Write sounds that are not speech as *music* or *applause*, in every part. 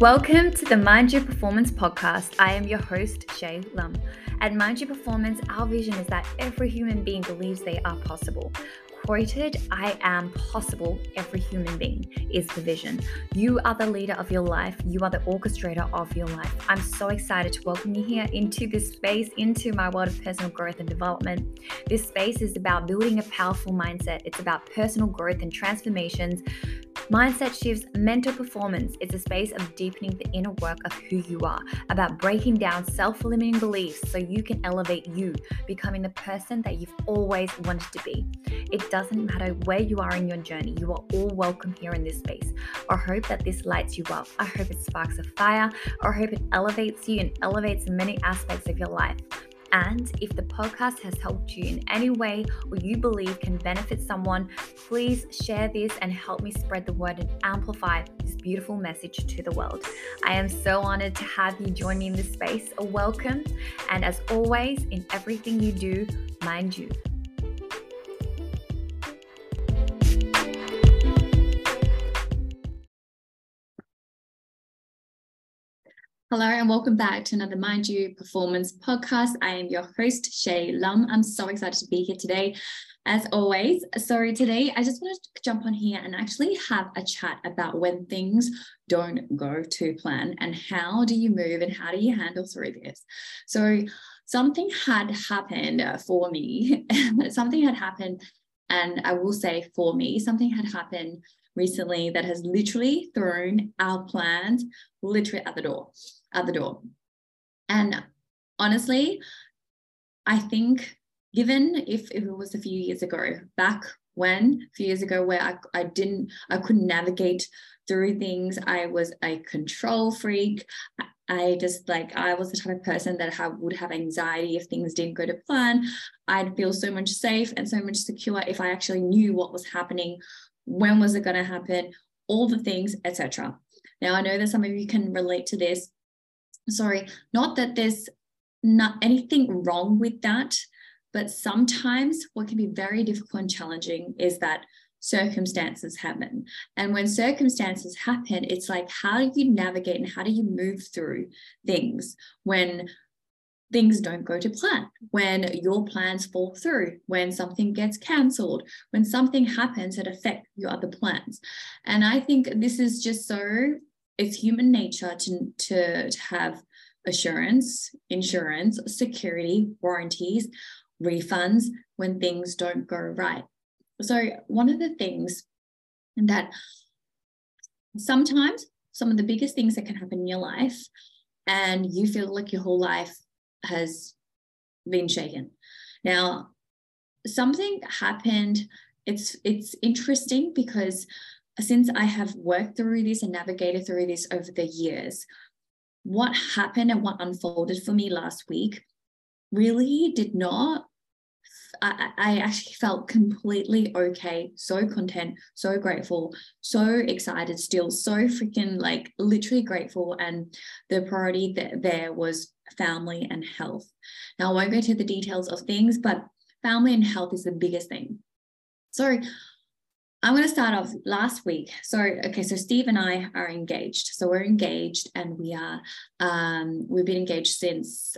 Welcome to the Mind Your Performance podcast. I am your host, Shay Lum. At Mind Your Performance, our vision is that every human being believes they are possible. Quoted, I am possible. Every human being is the vision. You are the leader of your life. You are the orchestrator of your life. I'm so excited to welcome you here into this space, into my world of personal growth and development. This space is about building a powerful mindset, it's about personal growth and transformations Mindset shifts mental performance is a space of deepening the inner work of who you are, about breaking down self limiting beliefs so you can elevate you, becoming the person that you've always wanted to be. It doesn't matter where you are in your journey, you are all welcome here in this space. I hope that this lights you up. I hope it sparks a fire. I hope it elevates you and elevates many aspects of your life. And if the podcast has helped you in any way or you believe can benefit someone, please share this and help me spread the word and amplify this beautiful message to the world. I am so honored to have you join me in this space. A welcome. And as always, in everything you do, mind you. Hello and welcome back to another Mind Your Performance podcast. I am your host, Shay Lum. I'm so excited to be here today, as always. Sorry, today I just wanted to jump on here and actually have a chat about when things don't go to plan and how do you move and how do you handle through this. So, something had happened uh, for me, *laughs* something had happened, and I will say for me, something had happened recently that has literally thrown our plans literally at the door at the door. And honestly, I think given if, if it was a few years ago, back when a few years ago where I, I didn't I couldn't navigate through things. I was a control freak. I just like I was the type of person that would have anxiety if things didn't go to plan. I'd feel so much safe and so much secure if I actually knew what was happening, when was it going to happen, all the things, etc. Now I know that some of you can relate to this sorry, not that there's not anything wrong with that, but sometimes what can be very difficult and challenging is that circumstances happen. And when circumstances happen, it's like, how do you navigate and how do you move through things when things don't go to plan, when your plans fall through, when something gets cancelled, when something happens that affect your other plans. And I think this is just so it's human nature to, to, to have assurance, insurance, security, warranties, refunds when things don't go right. So, one of the things that sometimes some of the biggest things that can happen in your life, and you feel like your whole life has been shaken. Now, something happened. It's it's interesting because since I have worked through this and navigated through this over the years, what happened and what unfolded for me last week really did not. I, I actually felt completely okay, so content, so grateful, so excited, still so freaking like literally grateful. And the priority that there was family and health. Now, I won't go into the details of things, but family and health is the biggest thing. So I'm going to start off last week. So, okay, so Steve and I are engaged. So we're engaged, and we are um, we've been engaged since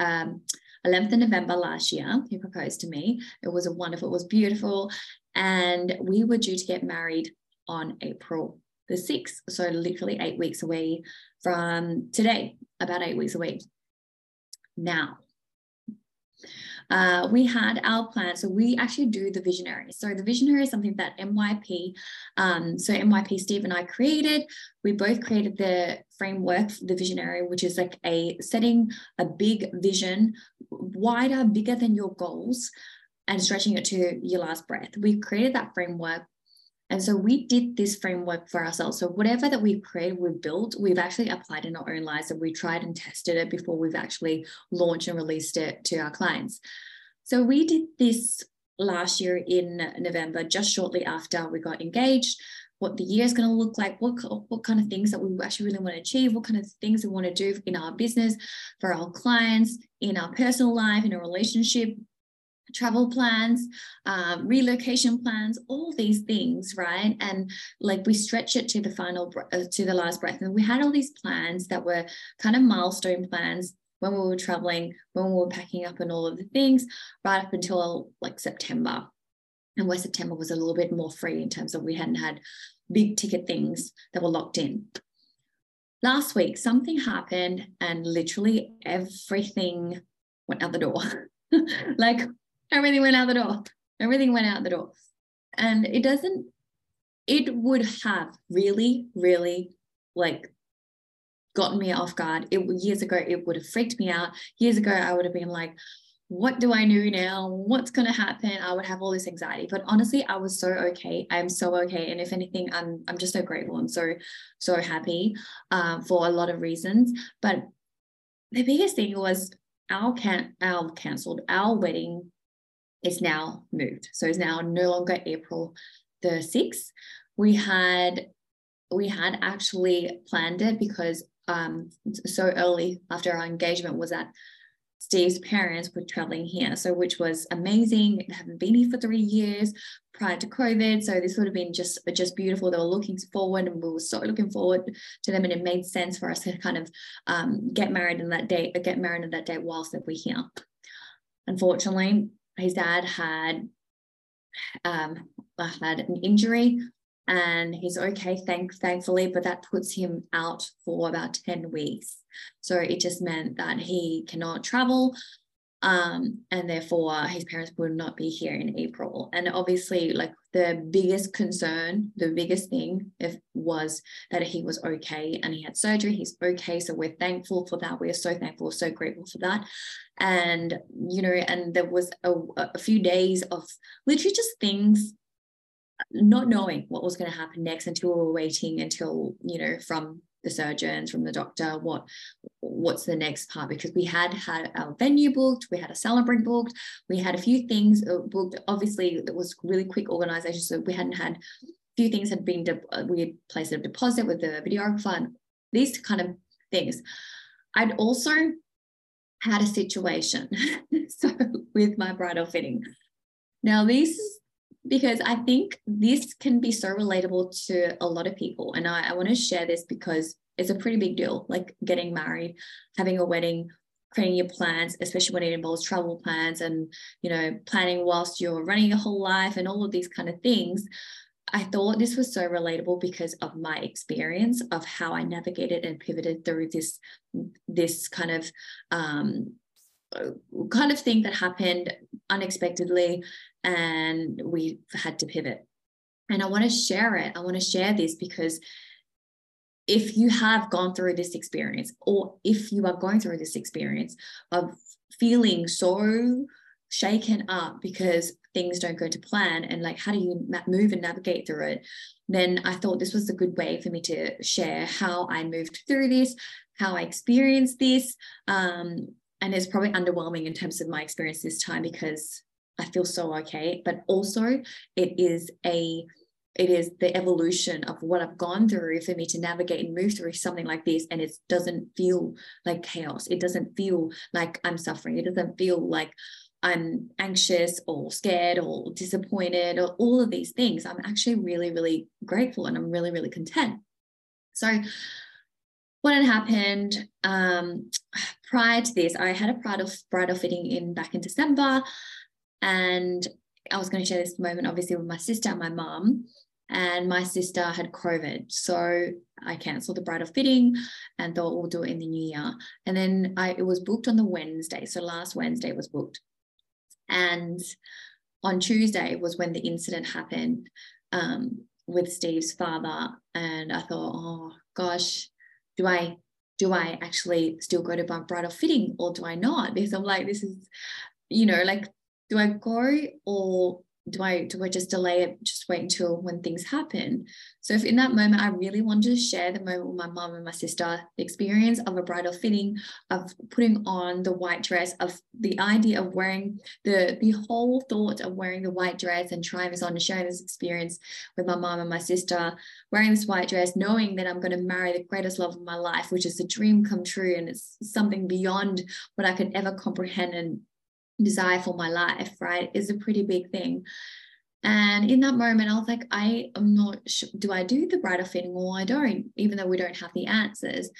um, 11th of November last year. He proposed to me. It was a wonderful, it was beautiful, and we were due to get married on April the 6th. So literally eight weeks away from today, about eight weeks away. Now, uh, we had our plan. So we actually do the visionary. So the visionary is something that MYP, um, so MYP Steve and I created. We both created the framework, the visionary, which is like a setting a big vision, wider, bigger than your goals, and stretching it to your last breath. We created that framework and so we did this framework for ourselves. So whatever that we've created, we've built, we've actually applied in our own lives and we tried and tested it before we've actually launched and released it to our clients. So we did this last year in November, just shortly after we got engaged, what the year is going to look like, what, what kind of things that we actually really want to achieve, what kind of things we want to do in our business, for our clients, in our personal life, in a relationship, travel plans, um, relocation plans, all these things, right? And like we stretch it to the final, uh, to the last breath. And we had all these plans that were kind of milestone plans when we were traveling, when we were packing up and all of the things, right up until like September. And where September was a little bit more free in terms of we hadn't had big ticket things that were locked in. Last week, something happened and literally everything went out the door. *laughs* like everything went out the door. Everything went out the door. And it doesn't, it would have really, really like gotten me off guard. It years ago, it would have freaked me out. Years ago, I would have been like, what do I do now? What's going to happen? I would have all this anxiety. But honestly, I was so okay. I am so okay. And if anything, I'm I'm just so grateful and so so happy um, for a lot of reasons. But the biggest thing was our can our cancelled our wedding is now moved. So it's now no longer April the 6th. We had we had actually planned it because um so early after our engagement was that Steve's parents were traveling here, so which was amazing. They haven't been here for three years prior to COVID, so this would have been just just beautiful. They were looking forward, and we were so looking forward to them, and it made sense for us to kind of um, get married in that day, get married in that day whilst they were here. Unfortunately, his dad had um, had an injury and he's okay thank thankfully but that puts him out for about 10 weeks. So it just meant that he cannot travel um, and therefore his parents would not be here in April. And obviously, like the biggest concern, the biggest thing if was that he was okay and he had surgery. He's okay, so we're thankful for that. We are so thankful, so grateful for that. And you know, and there was a, a few days of literally just things not knowing what was going to happen next until we were waiting until you know from the surgeons from the doctor what what's the next part? Because we had had our venue booked we had a celebrant booked we had a few things uh, booked obviously it was really quick organization so we hadn't had a few things had been de- uh, we had placed a deposit with the videographer and these kind of things. I'd also had a situation *laughs* so with my bridal fitting. Now this because I think this can be so relatable to a lot of people. And I, I want to share this because it's a pretty big deal, like getting married, having a wedding, creating your plans, especially when it involves travel plans and, you know, planning whilst you're running your whole life and all of these kind of things. I thought this was so relatable because of my experience of how I navigated and pivoted through this, this kind of um, kind of thing that happened unexpectedly and we had to pivot. And I want to share it. I want to share this because if you have gone through this experience, or if you are going through this experience of feeling so shaken up because things don't go to plan and like how do you move and navigate through it then i thought this was a good way for me to share how i moved through this how i experienced this um, and it's probably underwhelming in terms of my experience this time because I feel so okay. But also, it is a it is the evolution of what I've gone through for me to navigate and move through something like this. And it doesn't feel like chaos. It doesn't feel like I'm suffering. It doesn't feel like I'm anxious or scared or disappointed or all of these things. I'm actually really, really grateful and I'm really, really content. So, what had happened um, prior to this, I had a bridal, bridal fitting in back in December. And I was going to share this moment, obviously, with my sister and my mum. And my sister had COVID. So I cancelled the bridal fitting and thought we'll do it in the new year. And then I, it was booked on the Wednesday. So last Wednesday was booked. And on Tuesday was when the incident happened um, with Steve's father. And I thought, oh gosh, do I do I actually still go to my bridal fitting or do I not? Because I'm like, this is, you know, like do I go or do I do I just delay it, just wait until when things happen? So if in that moment I really wanted to share the moment with my mom and my sister, the experience of a bridal fitting, of putting on the white dress, of the idea of wearing the the whole thought of wearing the white dress and trying this on and sharing this experience with my mom and my sister, wearing this white dress, knowing that I'm going to marry the greatest love of my life, which is a dream come true and it's something beyond what I could ever comprehend and desire for my life, right, is a pretty big thing. And in that moment, I was like, I am not sure, do I do the bridal fitting or I don't, even though we don't have the answers.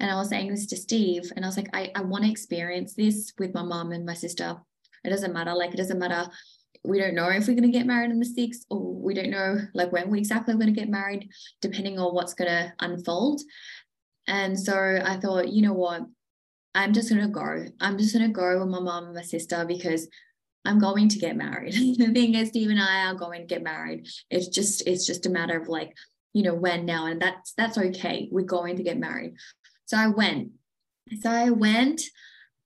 And I was saying this to Steve, and I was like, I, I want to experience this with my mom and my sister. It doesn't matter. Like, it doesn't matter. We don't know if we're going to get married in the sixth, or we don't know like when we exactly are going to get married, depending on what's going to unfold. And so I thought, you know what? I'm just going to go. I'm just going to go with my mom and my sister because I'm going to get married. *laughs* the thing is, Steve and I are going to get married. It's just, it's just a matter of like, you know, when now, and that's that's okay. We're going to get married. So I went. So I went,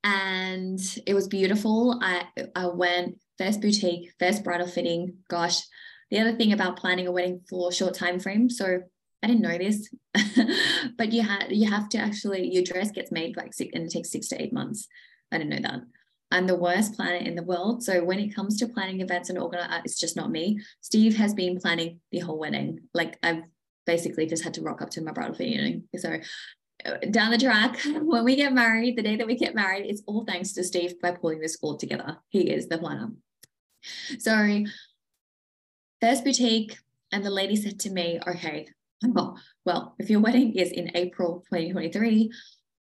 and it was beautiful. I I went first boutique, first bridal fitting. Gosh, the other thing about planning a wedding for short time frame. So I didn't know this, *laughs* but you had you have to actually your dress gets made like six and it takes six to eight months. I didn't know that. I'm the worst planner in the world. So when it comes to planning events and organize, uh, it's just not me. Steve has been planning the whole wedding. Like I've basically just had to rock up to my bridal fitting. So uh, down the track, *laughs* when we get married, the day that we get married, it's all thanks to Steve by pulling this all together. He is the planner. So first boutique, and the lady said to me, okay, oh, well, if your wedding is in April 2023,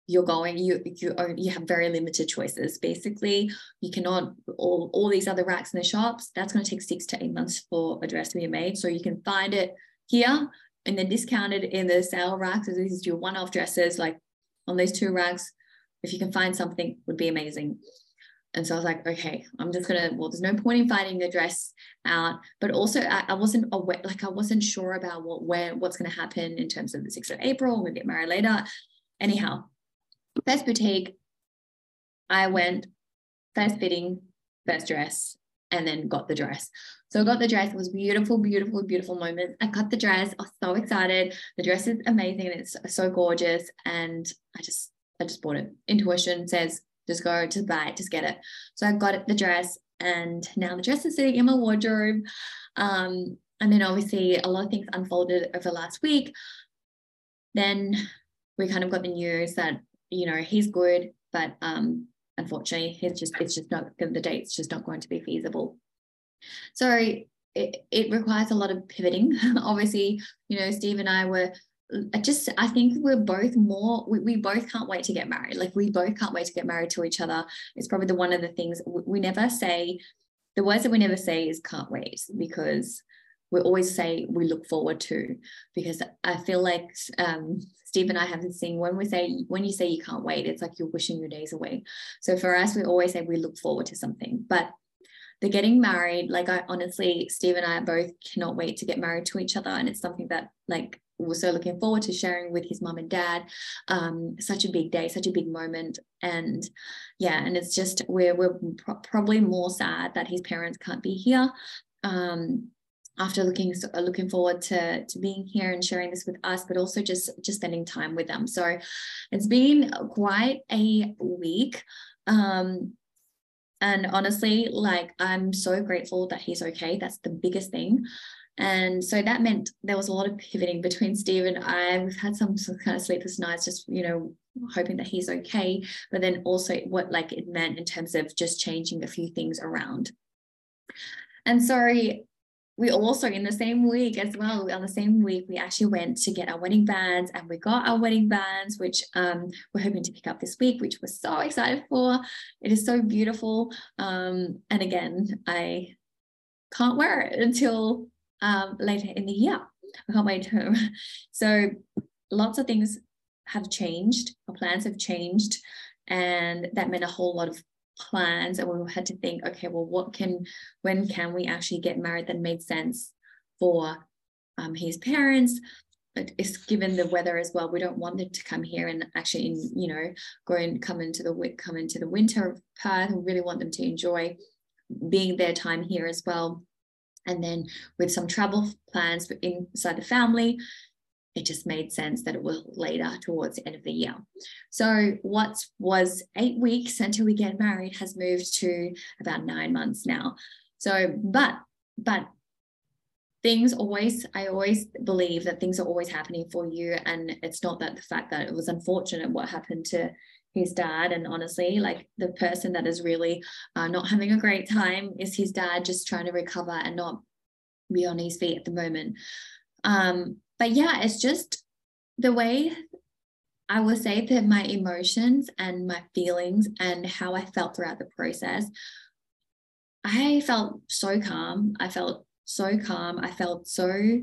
you're going you you are, you have very limited choices. Basically you cannot all all these other racks in the shops that's going to take six to eight months for a dress to be made. So you can find it here and then discounted in the sale racks. As these your one-off dresses like on these two racks if you can find something would be amazing and so I was like, okay, I'm just gonna. Well, there's no point in finding the dress out, but also I, I wasn't aware, like I wasn't sure about what where what's gonna happen in terms of the 6th of April. We get married later. Anyhow, first boutique, I went first fitting, first dress, and then got the dress. So I got the dress. It was beautiful, beautiful, beautiful moment. I got the dress. I was so excited. The dress is amazing it's so gorgeous. And I just, I just bought it. Intuition says, just go, to buy it, just get it. So I got the dress, and now the dress is sitting in my wardrobe. Um, and then obviously a lot of things unfolded over last week. Then we kind of got the news that you know, he's good, but um, unfortunately, he's just it's just not the date's just not going to be feasible. So it, it requires a lot of pivoting. *laughs* Obviously, you know, Steve and I were I just I think we're both more we, we both can't wait to get married. Like we both can't wait to get married to each other. It's probably the one of the things we, we never say the words that we never say is can't wait because we always say we look forward to because I feel like um, Steve and I have this thing when we say when you say you can't wait, it's like you're wishing your days away. So for us, we always say we look forward to something. But the getting married, like I honestly, Steve and I both cannot wait to get married to each other, and it's something that like we're so looking forward to sharing with his mom and dad. Um, such a big day, such a big moment, and yeah, and it's just we're we're pro- probably more sad that his parents can't be here. Um, after looking looking forward to to being here and sharing this with us but also just just spending time with them so it's been quite a week um and honestly like i'm so grateful that he's okay that's the biggest thing and so that meant there was a lot of pivoting between Steve and I. We've had some, kind of sleepless nights, just you know, hoping that he's okay. But then also what like it meant in terms of just changing a few things around. And sorry, we also in the same week as well on the same week we actually went to get our wedding bands and we got our wedding bands which um, we're hoping to pick up this week which we're so excited for it is so beautiful um, and again i can't wear it until um, later in the year i can't wait *laughs* so lots of things have changed our plans have changed and that meant a whole lot of plans and we had to think okay well what can when can we actually get married that made sense for um, his parents? But it's given the weather as well we don't want them to come here and actually in you know go and come into the come into the winter of perth we really want them to enjoy being their time here as well and then with some travel plans inside the family it just made sense that it was later towards the end of the year. So what was eight weeks until we get married has moved to about nine months now. So, but, but things always, I always believe that things are always happening for you. And it's not that the fact that it was unfortunate what happened to his dad. And honestly, like the person that is really uh, not having a great time is his dad, just trying to recover and not be on his feet at the moment. Um, but yeah, it's just the way I will say that my emotions and my feelings and how I felt throughout the process, I felt so calm. I felt so calm. I felt so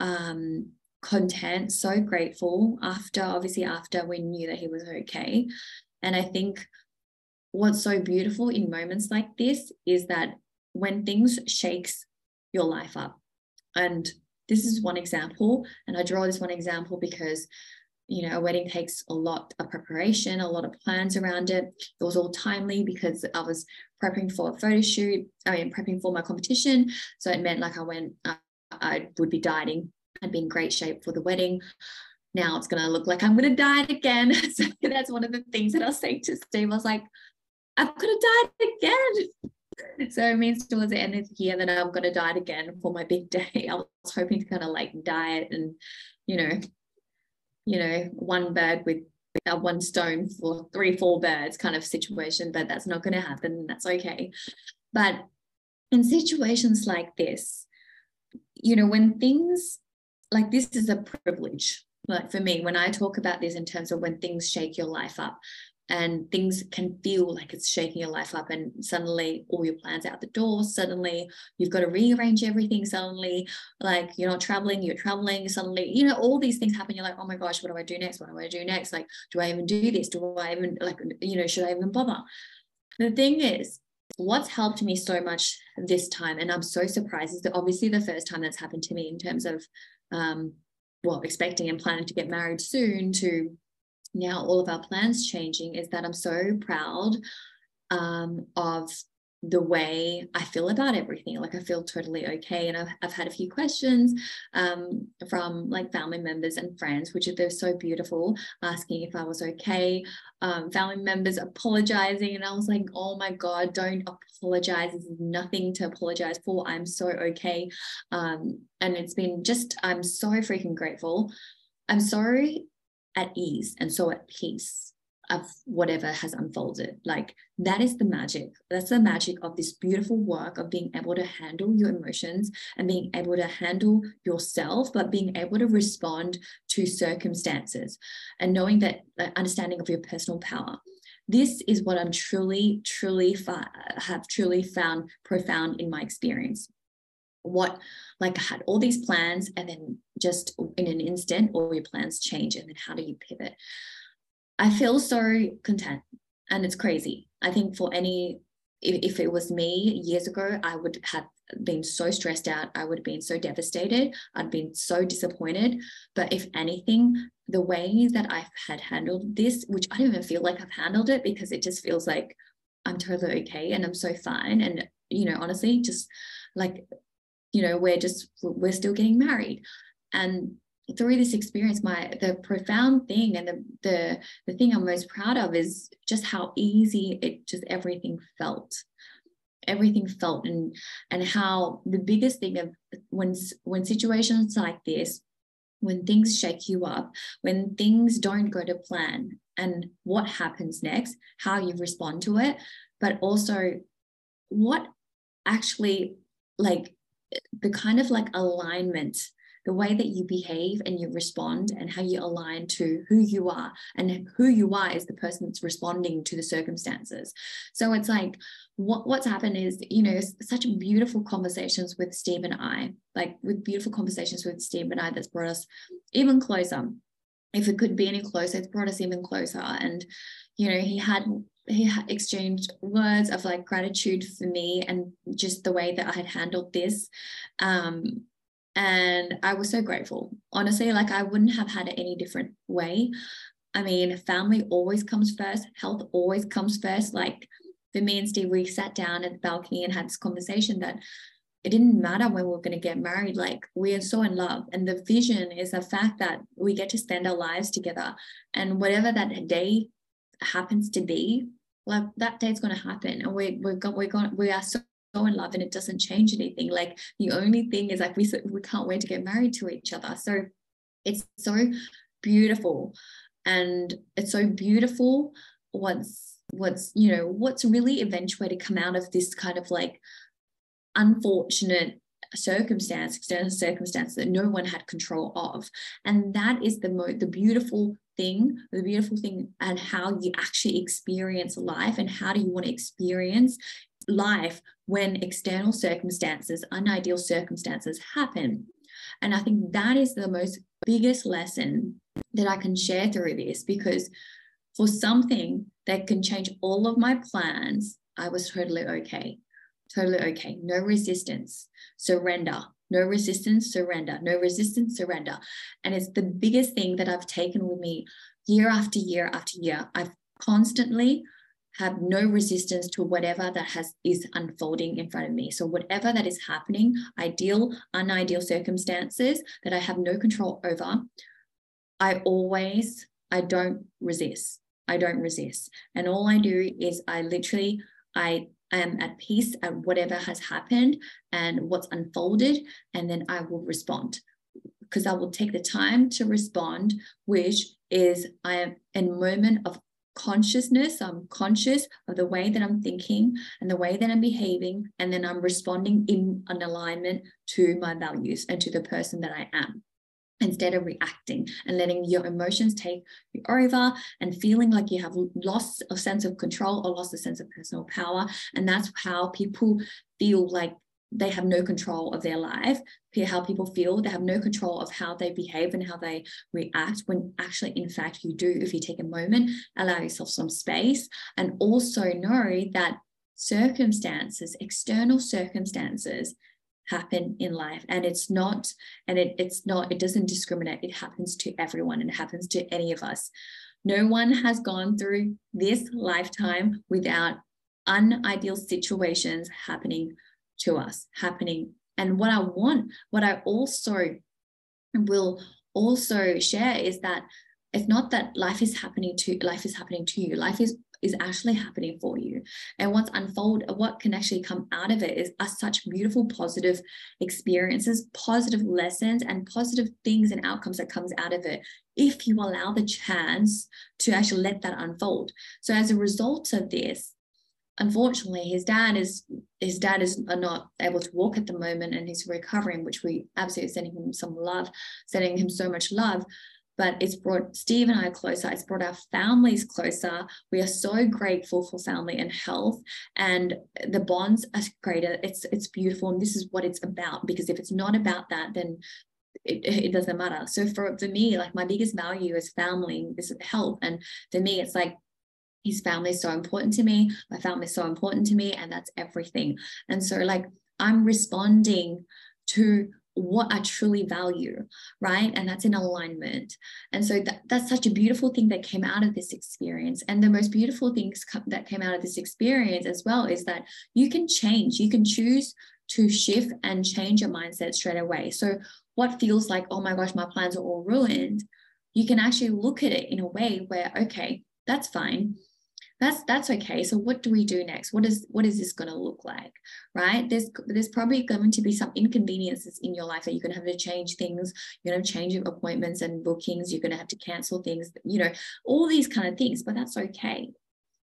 um, content, so grateful after, obviously, after we knew that he was okay. And I think what's so beautiful in moments like this is that when things shakes your life up, and this is one example, and I draw this one example because you know, a wedding takes a lot of preparation, a lot of plans around it. It was all timely because I was prepping for a photo shoot, I mean, prepping for my competition. So it meant like I went, uh, I would be dieting I'd be in great shape for the wedding. Now it's going to look like I'm going to diet again. *laughs* so that's one of the things that I was saying to Steve. I was like, I'm going to diet again. *laughs* So it means towards the end of the year that I'm going to diet again for my big day. *laughs* I was hoping to kind of like diet and, you know, you know, one bird with uh, one stone for three, four birds kind of situation, but that's not going to happen. That's okay. But in situations like this, you know, when things like this is a privilege like for me when i talk about this in terms of when things shake your life up and things can feel like it's shaking your life up and suddenly all your plans out the door suddenly you've got to rearrange everything suddenly like you're not traveling you're traveling suddenly you know all these things happen you're like oh my gosh what do i do next? What do i do next? Like do i even do this? Do i even like you know should i even bother? The thing is what's helped me so much this time and i'm so surprised is that obviously the first time that's happened to me in terms of um, well, expecting and planning to get married soon to now all of our plans changing is that I'm so proud um, of the way I feel about everything. Like I feel totally okay. And I've, I've had a few questions um, from like family members and friends, which they're so beautiful, asking if I was okay. Um, family members apologizing. And I was like, oh my God, don't apologize. There's nothing to apologize for. I'm so okay. Um, and it's been just, I'm so freaking grateful. I'm so at ease and so at peace of whatever has unfolded. Like that is the magic. That's the magic of this beautiful work of being able to handle your emotions and being able to handle yourself, but being able to respond to circumstances and knowing that uh, understanding of your personal power. This is what I'm truly, truly have truly found profound in my experience what like I had all these plans and then just in an instant all your plans change and then how do you pivot I feel so content and it's crazy. I think for any, if, if it was me years ago, I would have been so stressed out. I would have been so devastated. I'd been so disappointed. But if anything, the way that I've had handled this, which I don't even feel like I've handled it because it just feels like I'm totally okay and I'm so fine. And, you know, honestly, just like, you know, we're just, we're still getting married. And through this experience my the profound thing and the, the the thing i'm most proud of is just how easy it just everything felt. Everything felt and and how the biggest thing of when when situations like this when things shake you up when things don't go to plan and what happens next how you respond to it but also what actually like the kind of like alignment the way that you behave and you respond and how you align to who you are. And who you are is the person that's responding to the circumstances. So it's like what, what's happened is you know such beautiful conversations with steve and i like with beautiful conversations with steve and i that's brought us even closer. If it could be any closer it's brought us even closer. And you know he had he exchanged words of like gratitude for me and just the way that I had handled this. Um, and I was so grateful. Honestly, like I wouldn't have had it any different way. I mean, family always comes first, health always comes first. Like for me and Steve, we sat down at the balcony and had this conversation that it didn't matter when we are going to get married. Like we are so in love. And the vision is the fact that we get to spend our lives together. And whatever that day happens to be, like that day's going to happen. And we, we're, we're going, we are so so in love and it doesn't change anything. Like the only thing is like we we can't wait to get married to each other. So it's so beautiful. And it's so beautiful what's what's you know what's really eventuated come out of this kind of like unfortunate circumstance external circumstance that no one had control of. And that is the mo- the beautiful thing the beautiful thing and how you actually experience life and how do you want to experience life when external circumstances unideal circumstances happen and i think that is the most biggest lesson that i can share through this because for something that can change all of my plans i was totally okay totally okay. No resistance, surrender. No resistance, surrender. No resistance, surrender. And it's the biggest thing that I've taken with me year after year after year. I've constantly have no resistance to whatever that has is unfolding in front of me. So whatever that is happening ideal unideal circumstances that i have no control over i always i don't resist. I don't resist. And all i do is i literally i am at peace at whatever has happened and what's unfolded, and then I will respond. Because I will take the time to respond, which is I am in moment of consciousness. I'm conscious of the way that I'm thinking and the way that I'm behaving, and then I'm responding in an alignment to my values and to the person that I am instead of reacting and letting your emotions take you over and feeling like you have lost a sense of control or lost a sense of personal power. And that's how people feel like they have no control of their life, how people feel. They have no control of how they behave and how they react, when actually, in fact, you do if you take a moment, allow yourself some space, and also know that circumstances, external circumstances, happen in life. And it's not and it, it's not it doesn't discriminate. It happens to everyone and it happens to any of us. No one has gone through this lifetime without unideal situations happening to us happening and what i want what i also will also share is that it's not that life is happening to life is happening to you life is is actually happening for you. And what's unfold, what can actually come out of it is are such beautiful positive experiences, positive lessons, and positive things and outcomes that comes out of it if you allow the chance to actually let that unfold. So as a result of this, unfortunately his dad is his dad is not able to walk at the moment and he's recovering which we absolutely sending him some love sending him so much love but it's brought Steve and I closer. It's brought our families closer. We are so grateful for family and health, and the bonds are greater. It's it's beautiful, and this is what it's about. Because if it's not about that, then it, it doesn't matter. So for for me, like my biggest value is family, is health, and for me, it's like his family is so important to me. My family is so important to me, and that's everything. And so like I'm responding to what I truly value, right? And that's in alignment. And so that, that's such a beautiful thing that came out of this experience. And the most beautiful things that came out of this experience as well is that you can change, you can choose to shift and change your mindset straight away. So, what feels like, oh my gosh, my plans are all ruined, you can actually look at it in a way where, okay, that's fine that's that's okay. So what do we do next? What is what is this going to look like right? There's there's probably going to be some inconveniences in your life that you're going to have to change things. You're going to change appointments and bookings. You're going to have to cancel things you know all these kind of things but that's okay.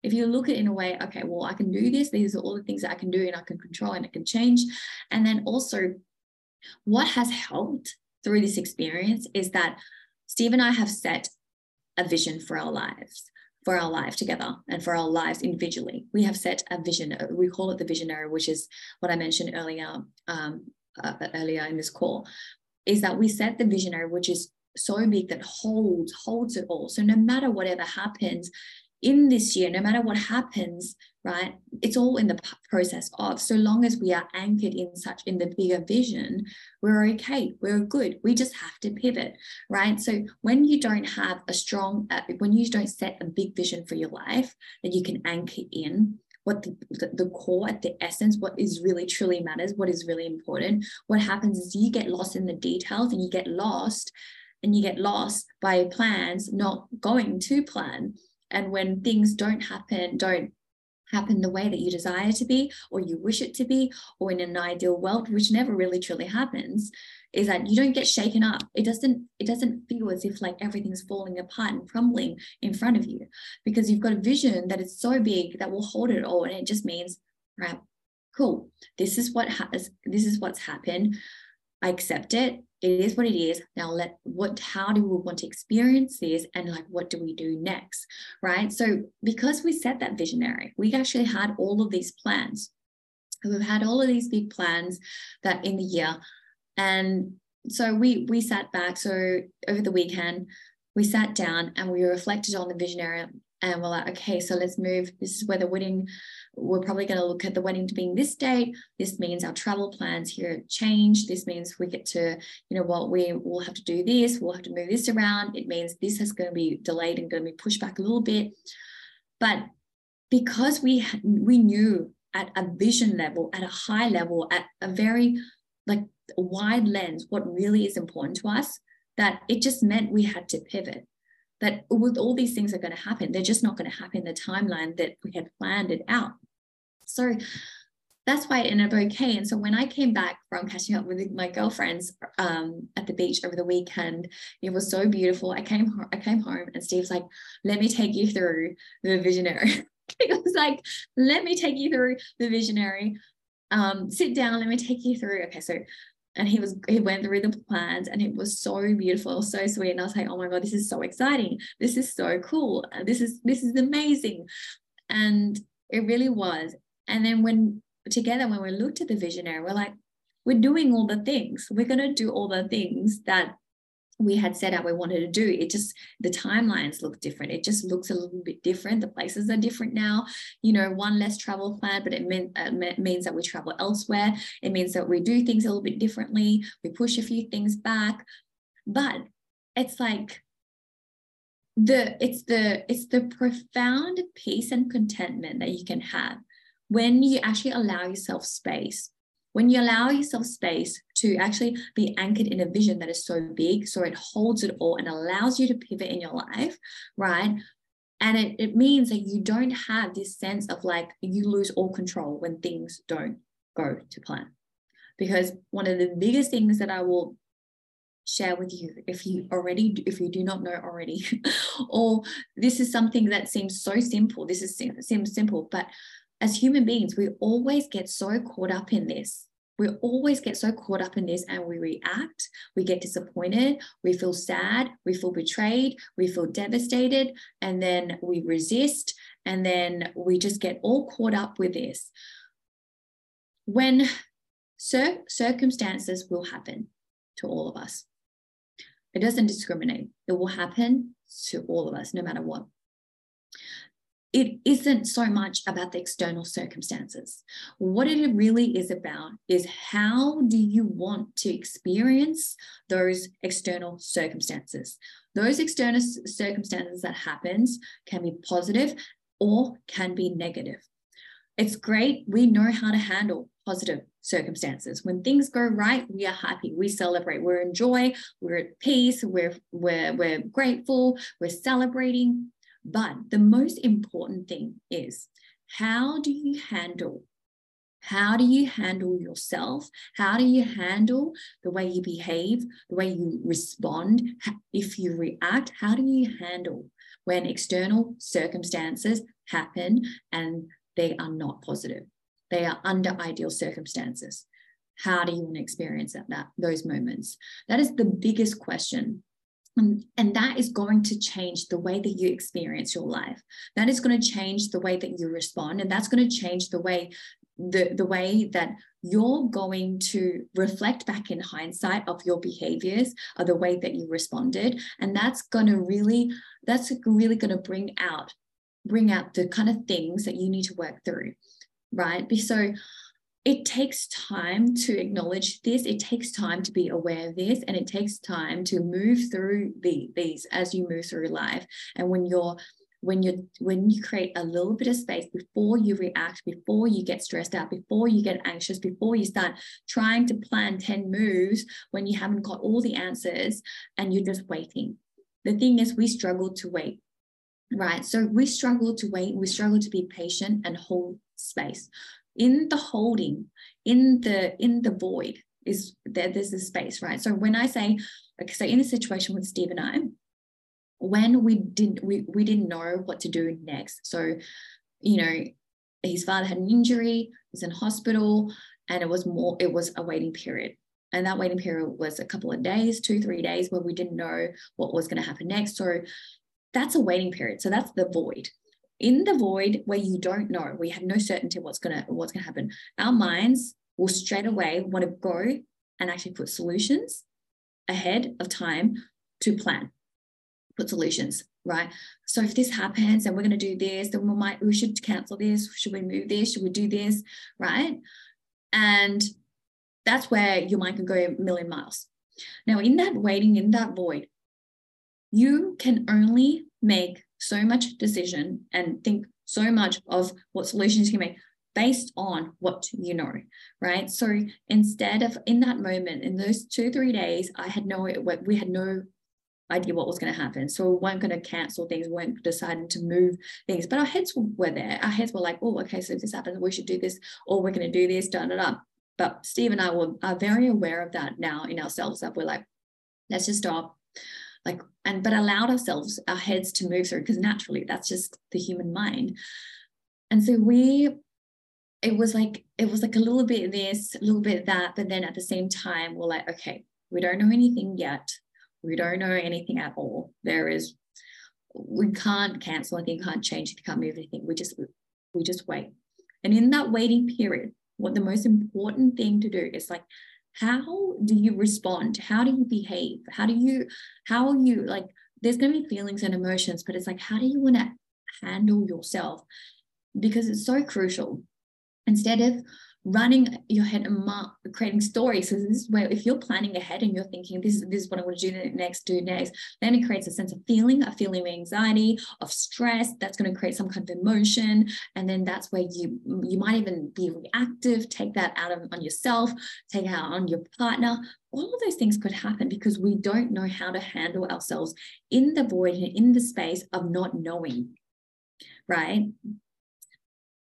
If you look at it in a way okay well i can do this. These are all the things that i can do and i can control and i can change. And then also what has helped through this experience is that steve and i have set a vision for our lives for our life together and for our lives individually. We have set a vision. Uh, we call it the visionary, which is what I mentioned earlier um, uh, earlier in this call. Is that we set the visionary, which is so big that holds holds it all. So no matter whatever happens in this year, no matter what happens, right? It's all in the process of. So long as we are anchored in such in the bigger vision, we're okay. We're good. We just have to pivot, right? So when you don't have a strong, uh, when you don't set a big vision for your life that you can anchor in, what the, the, core at the essence what is really truly matters what is really important what happens is you get lost in the details and you get lost and you get lost by plans not going to plan and when things don't happen don't happen the way that you desire to be or you wish it to be or in an ideal world which never really truly happens is that you don't get shaken up. It doesn't it doesn't feel as if like everything's falling apart and crumbling in front of you because you've got a vision that is so big that will hold it all. And it just means right cool. This is what has this is what's happened. I accept it it is what it is. Now let what how do we want to experience this? And like what do we do next? Right? So because we set that visionary we actually had all of these plans. We've had all of these big plans that in the year. And so we we sat back. So over the weekend we sat down and we reflected on the visionary and we're like okay so let's move. This is where the wedding we're probably going to look at the wedding to being this date. This means our travel plans here change. This means we get to you know what we will have to do this we'll have to move this around. It means this is going to be delayed and going to be pushed back a little bit. But because we we knew at a vision level at a high level at a very like wide lens what really is important to us that it just meant we had to pivot that with all these things are going to happen. They're just not going to happen in the timeline that we had planned it out. So that's why it ended up okay. And so when i came back from catching up with my girlfriends um, at the beach over the weekend it was so beautiful. I came home i came home and steve's like let me take you through the visionary. *laughs* It was like let me take you through the visionary. Um, sit down. Let me take you through okay so and he was he went through the plans and it was so beautiful so sweet and i was like oh my god this is so exciting. This is so cool. This is this is amazing. And it really was. And then when together when we looked at the visionary we're like we're doing all the things. We're going to do all the things that we had set out we wanted to do. It just the timelines look different. It just looks a little bit different. The places are different now. You know one less travel plan but it mean, uh, means that we travel elsewhere. It means that we do things a little bit differently. We push a few things back. But it's like the it's the it's the profound peace and contentment that you can have when you actually allow yourself space when you allow yourself space to actually be anchored in a vision that is so big, so it holds it all and allows you to pivot in your life, right? And it, it means that you don't have this sense of like you lose all control when things don't go to plan. Because one of the biggest things that I will share with you if you already if you do not know already *laughs* or this is something that seems so simple this is seems simple but as human beings, we always get so caught up in this. We always get so caught up in this and we react, we get disappointed, we feel sad, we feel betrayed, we feel devastated, and then we resist, and then we just get all caught up with this. When cir- circumstances will happen to all of us, it doesn't discriminate, it will happen to all of us, no matter what it isn't so much about the external circumstances. What it really is about is how do you want to experience those external circumstances? Those external circumstances that happens can be positive or can be negative. It's great. We know how to handle positive circumstances. When things go right, we are happy. We celebrate. We're in joy. We're at peace. We're, we're, we're grateful. We're celebrating. But the most important thing is how do you handle? How do you handle yourself? How do you handle the way you behave, the way you respond? If you react, how do you handle when external circumstances happen and they are not positive? They are under ideal circumstances. How do you want to experience that, that those moments? That is the biggest question and, and that is going to change the way that you experience your life. That is going to change the way that you respond. And that's going to change the way the, the way that you're going to reflect back in hindsight of your behaviors or the way that you responded. And that's going to really, that's really going to bring out, bring out the kind of things that you need to work through. Right. So it takes time to acknowledge this. It takes time to be aware of this and it takes time to move through the, these as you move through life. And when you're when you when you create a little bit of space before you react before you get stressed out before you get anxious before you start trying to plan 10 moves when you haven't got all the answers and you're just waiting. The thing is we struggle to wait right? So we struggle to wait. We struggle to be patient and hold space in the holding in the in the void is there, there's this space, right? So when I say, okay, so in the situation with Steve and I, when we didn't we, we didn't know what to do next. So, you know, his father had an injury, he's in hospital, and it was more, it was a waiting period. And that waiting period was a couple of days, two, three days, where we didn't know what was going to happen next. So that's a waiting period. So that's the void. In the void where you don't know, we have no certainty what's gonna what's gonna happen. Our minds will straight away want to go and actually put solutions ahead of time to plan, put solutions, right? So if this happens and we're going to do this, then we might, we should cancel this. Should we move this? Should we do this? Right. And that's where your mind can go a million miles. Now, in that waiting, in that void, you can only make so much decision and think so much of what solutions you can make based on what you know, right? So instead of in that moment, in those two, three days, I had no, we had no idea what was going to happen. So we weren't going to cancel things, we weren't deciding to move things, but our heads were there. Our heads were like, oh, okay, so if this happens, we should do this, or we're going to do this, da da da. But Steve and I were, are very aware of that now in ourselves that we're like, let's just stop. Like, and but allowed ourselves, our heads to move through because naturally that's just the human mind. And so we it was like it was like a little bit this, a little bit that, but then at the same time, we're like, okay, we don't know anything yet. We don't know anything at all. There is, we can't cancel anything, can't change anything, can't move anything. We just we just wait. And in that waiting period, what the most important thing to do is like, how do you respond? How do you behave? How do you, how are you like? There's going to be feelings and emotions, but it's like, how do you want to handle yourself? Because it's so crucial instead of running your head and mark, creating stories. So this is where if you're planning ahead and you're thinking this is this is what I want to do next, do next, then it creates a sense of feeling, a feeling of anxiety, of stress. That's going to create some kind of emotion, and then that's where you you might even be reactive. Take that out of on yourself, take it out on your partner. All of those things could happen because we don't know how to handle ourselves in the void and in the space of not knowing right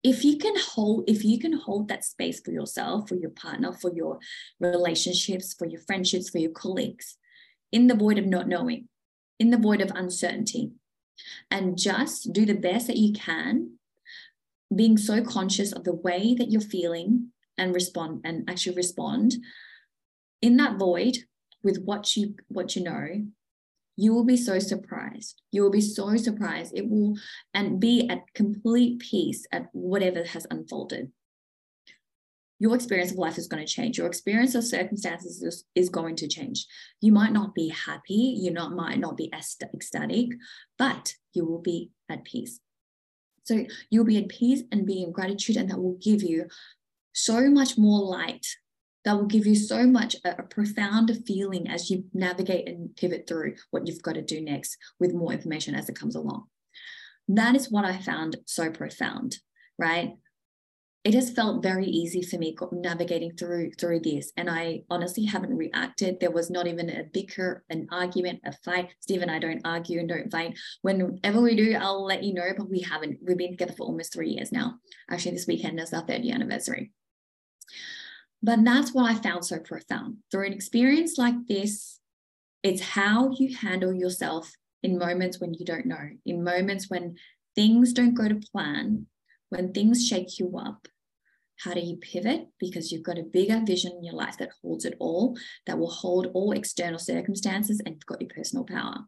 if you can hold if you can hold that space for yourself for your partner for your relationships for your friendships for your colleagues in the void of not knowing in the void of uncertainty and just do the best that you can being so conscious of the way that you're feeling and respond and actually respond in that void with what you what you know you will be so surprised. You will be so surprised. It will, and be at complete peace at whatever has unfolded. Your experience of life is going to change. Your experience of circumstances is, is going to change. You might not be happy. You not might not be ecstatic, but you will be at peace. So you'll be at peace and be in gratitude, and that will give you so much more light that will give you so much a, a profound feeling as you navigate and pivot through what you've got to do next with more information as it comes along. That is what I found so profound, right? It has felt very easy for me navigating through through this, and I honestly haven't reacted. There was not even a bicker, an argument, a fight. Steve and I don't argue and don't fight. Whenever we do, I'll let you know. But we haven't. We've been together for almost three years now. Actually, this weekend is our third year anniversary. But that's what I found so profound. Through an experience like this, it's how you handle yourself in moments when you don't know, in moments when things don't go to plan, when things shake you up. How do you pivot? Because you've got a bigger vision in your life that holds it all, that will hold all external circumstances, and you've got your personal power.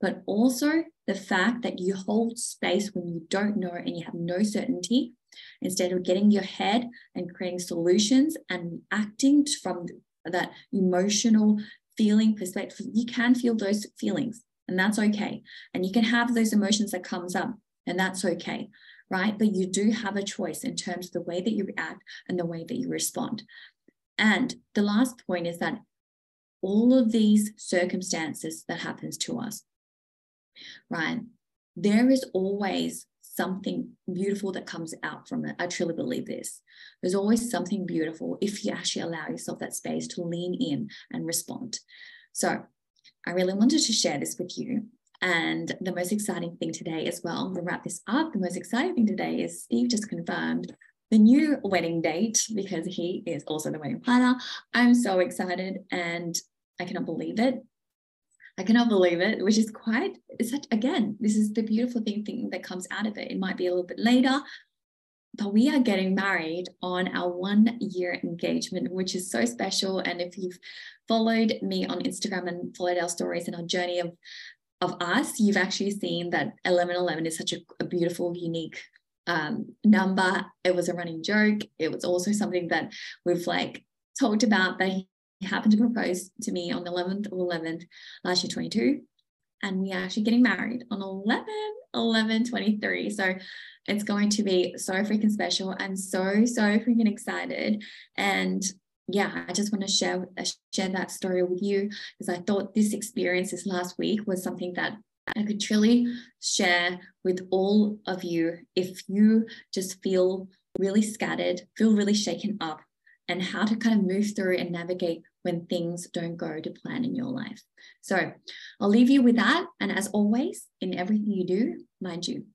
But also the fact that you hold space when you don't know and you have no certainty Instead of getting your head and creating solutions and acting from that emotional feeling perspective, you can feel those feelings and that's okay. And you can have those emotions that comes up and that's okay, right? But you do have a choice in terms of the way that you react and the way that you respond. And the last point is that all of these circumstances that happens to us, right? There is always something beautiful that comes out from it. I truly believe this. There's always something beautiful if you actually allow yourself that space to lean in and respond. So I really wanted to share this with you. And the most exciting thing today as well, going to wrap this up. The most exciting thing today is Steve just confirmed the new wedding date because he is also the wedding planner. I'm so excited and I cannot believe it. I cannot believe it, which is quite, such, again, this is the beautiful thing, thing that comes out of it. It might be a little bit later, but we are getting married on our one year engagement, which is so special. And if you've followed me on Instagram and followed our stories and our journey of, of us, you've actually seen that 1111 is such a, a beautiful, unique um, number. It was a running joke. It was also something that we've like talked about that happened to propose to me on the 11th of 11th last year 22 and we are actually getting married on 11 11 23 so it's going to be so freaking special i'm so so freaking excited. And yeah i just want to share uh, share that story with you because i thought this experience this last week was something that I could truly share with all of you if you just feel really scattered, feel really shaken up, and how to kind of move through and navigate when things don't go to plan in your life. So I'll leave you with that. And as always, in everything you do, mind you,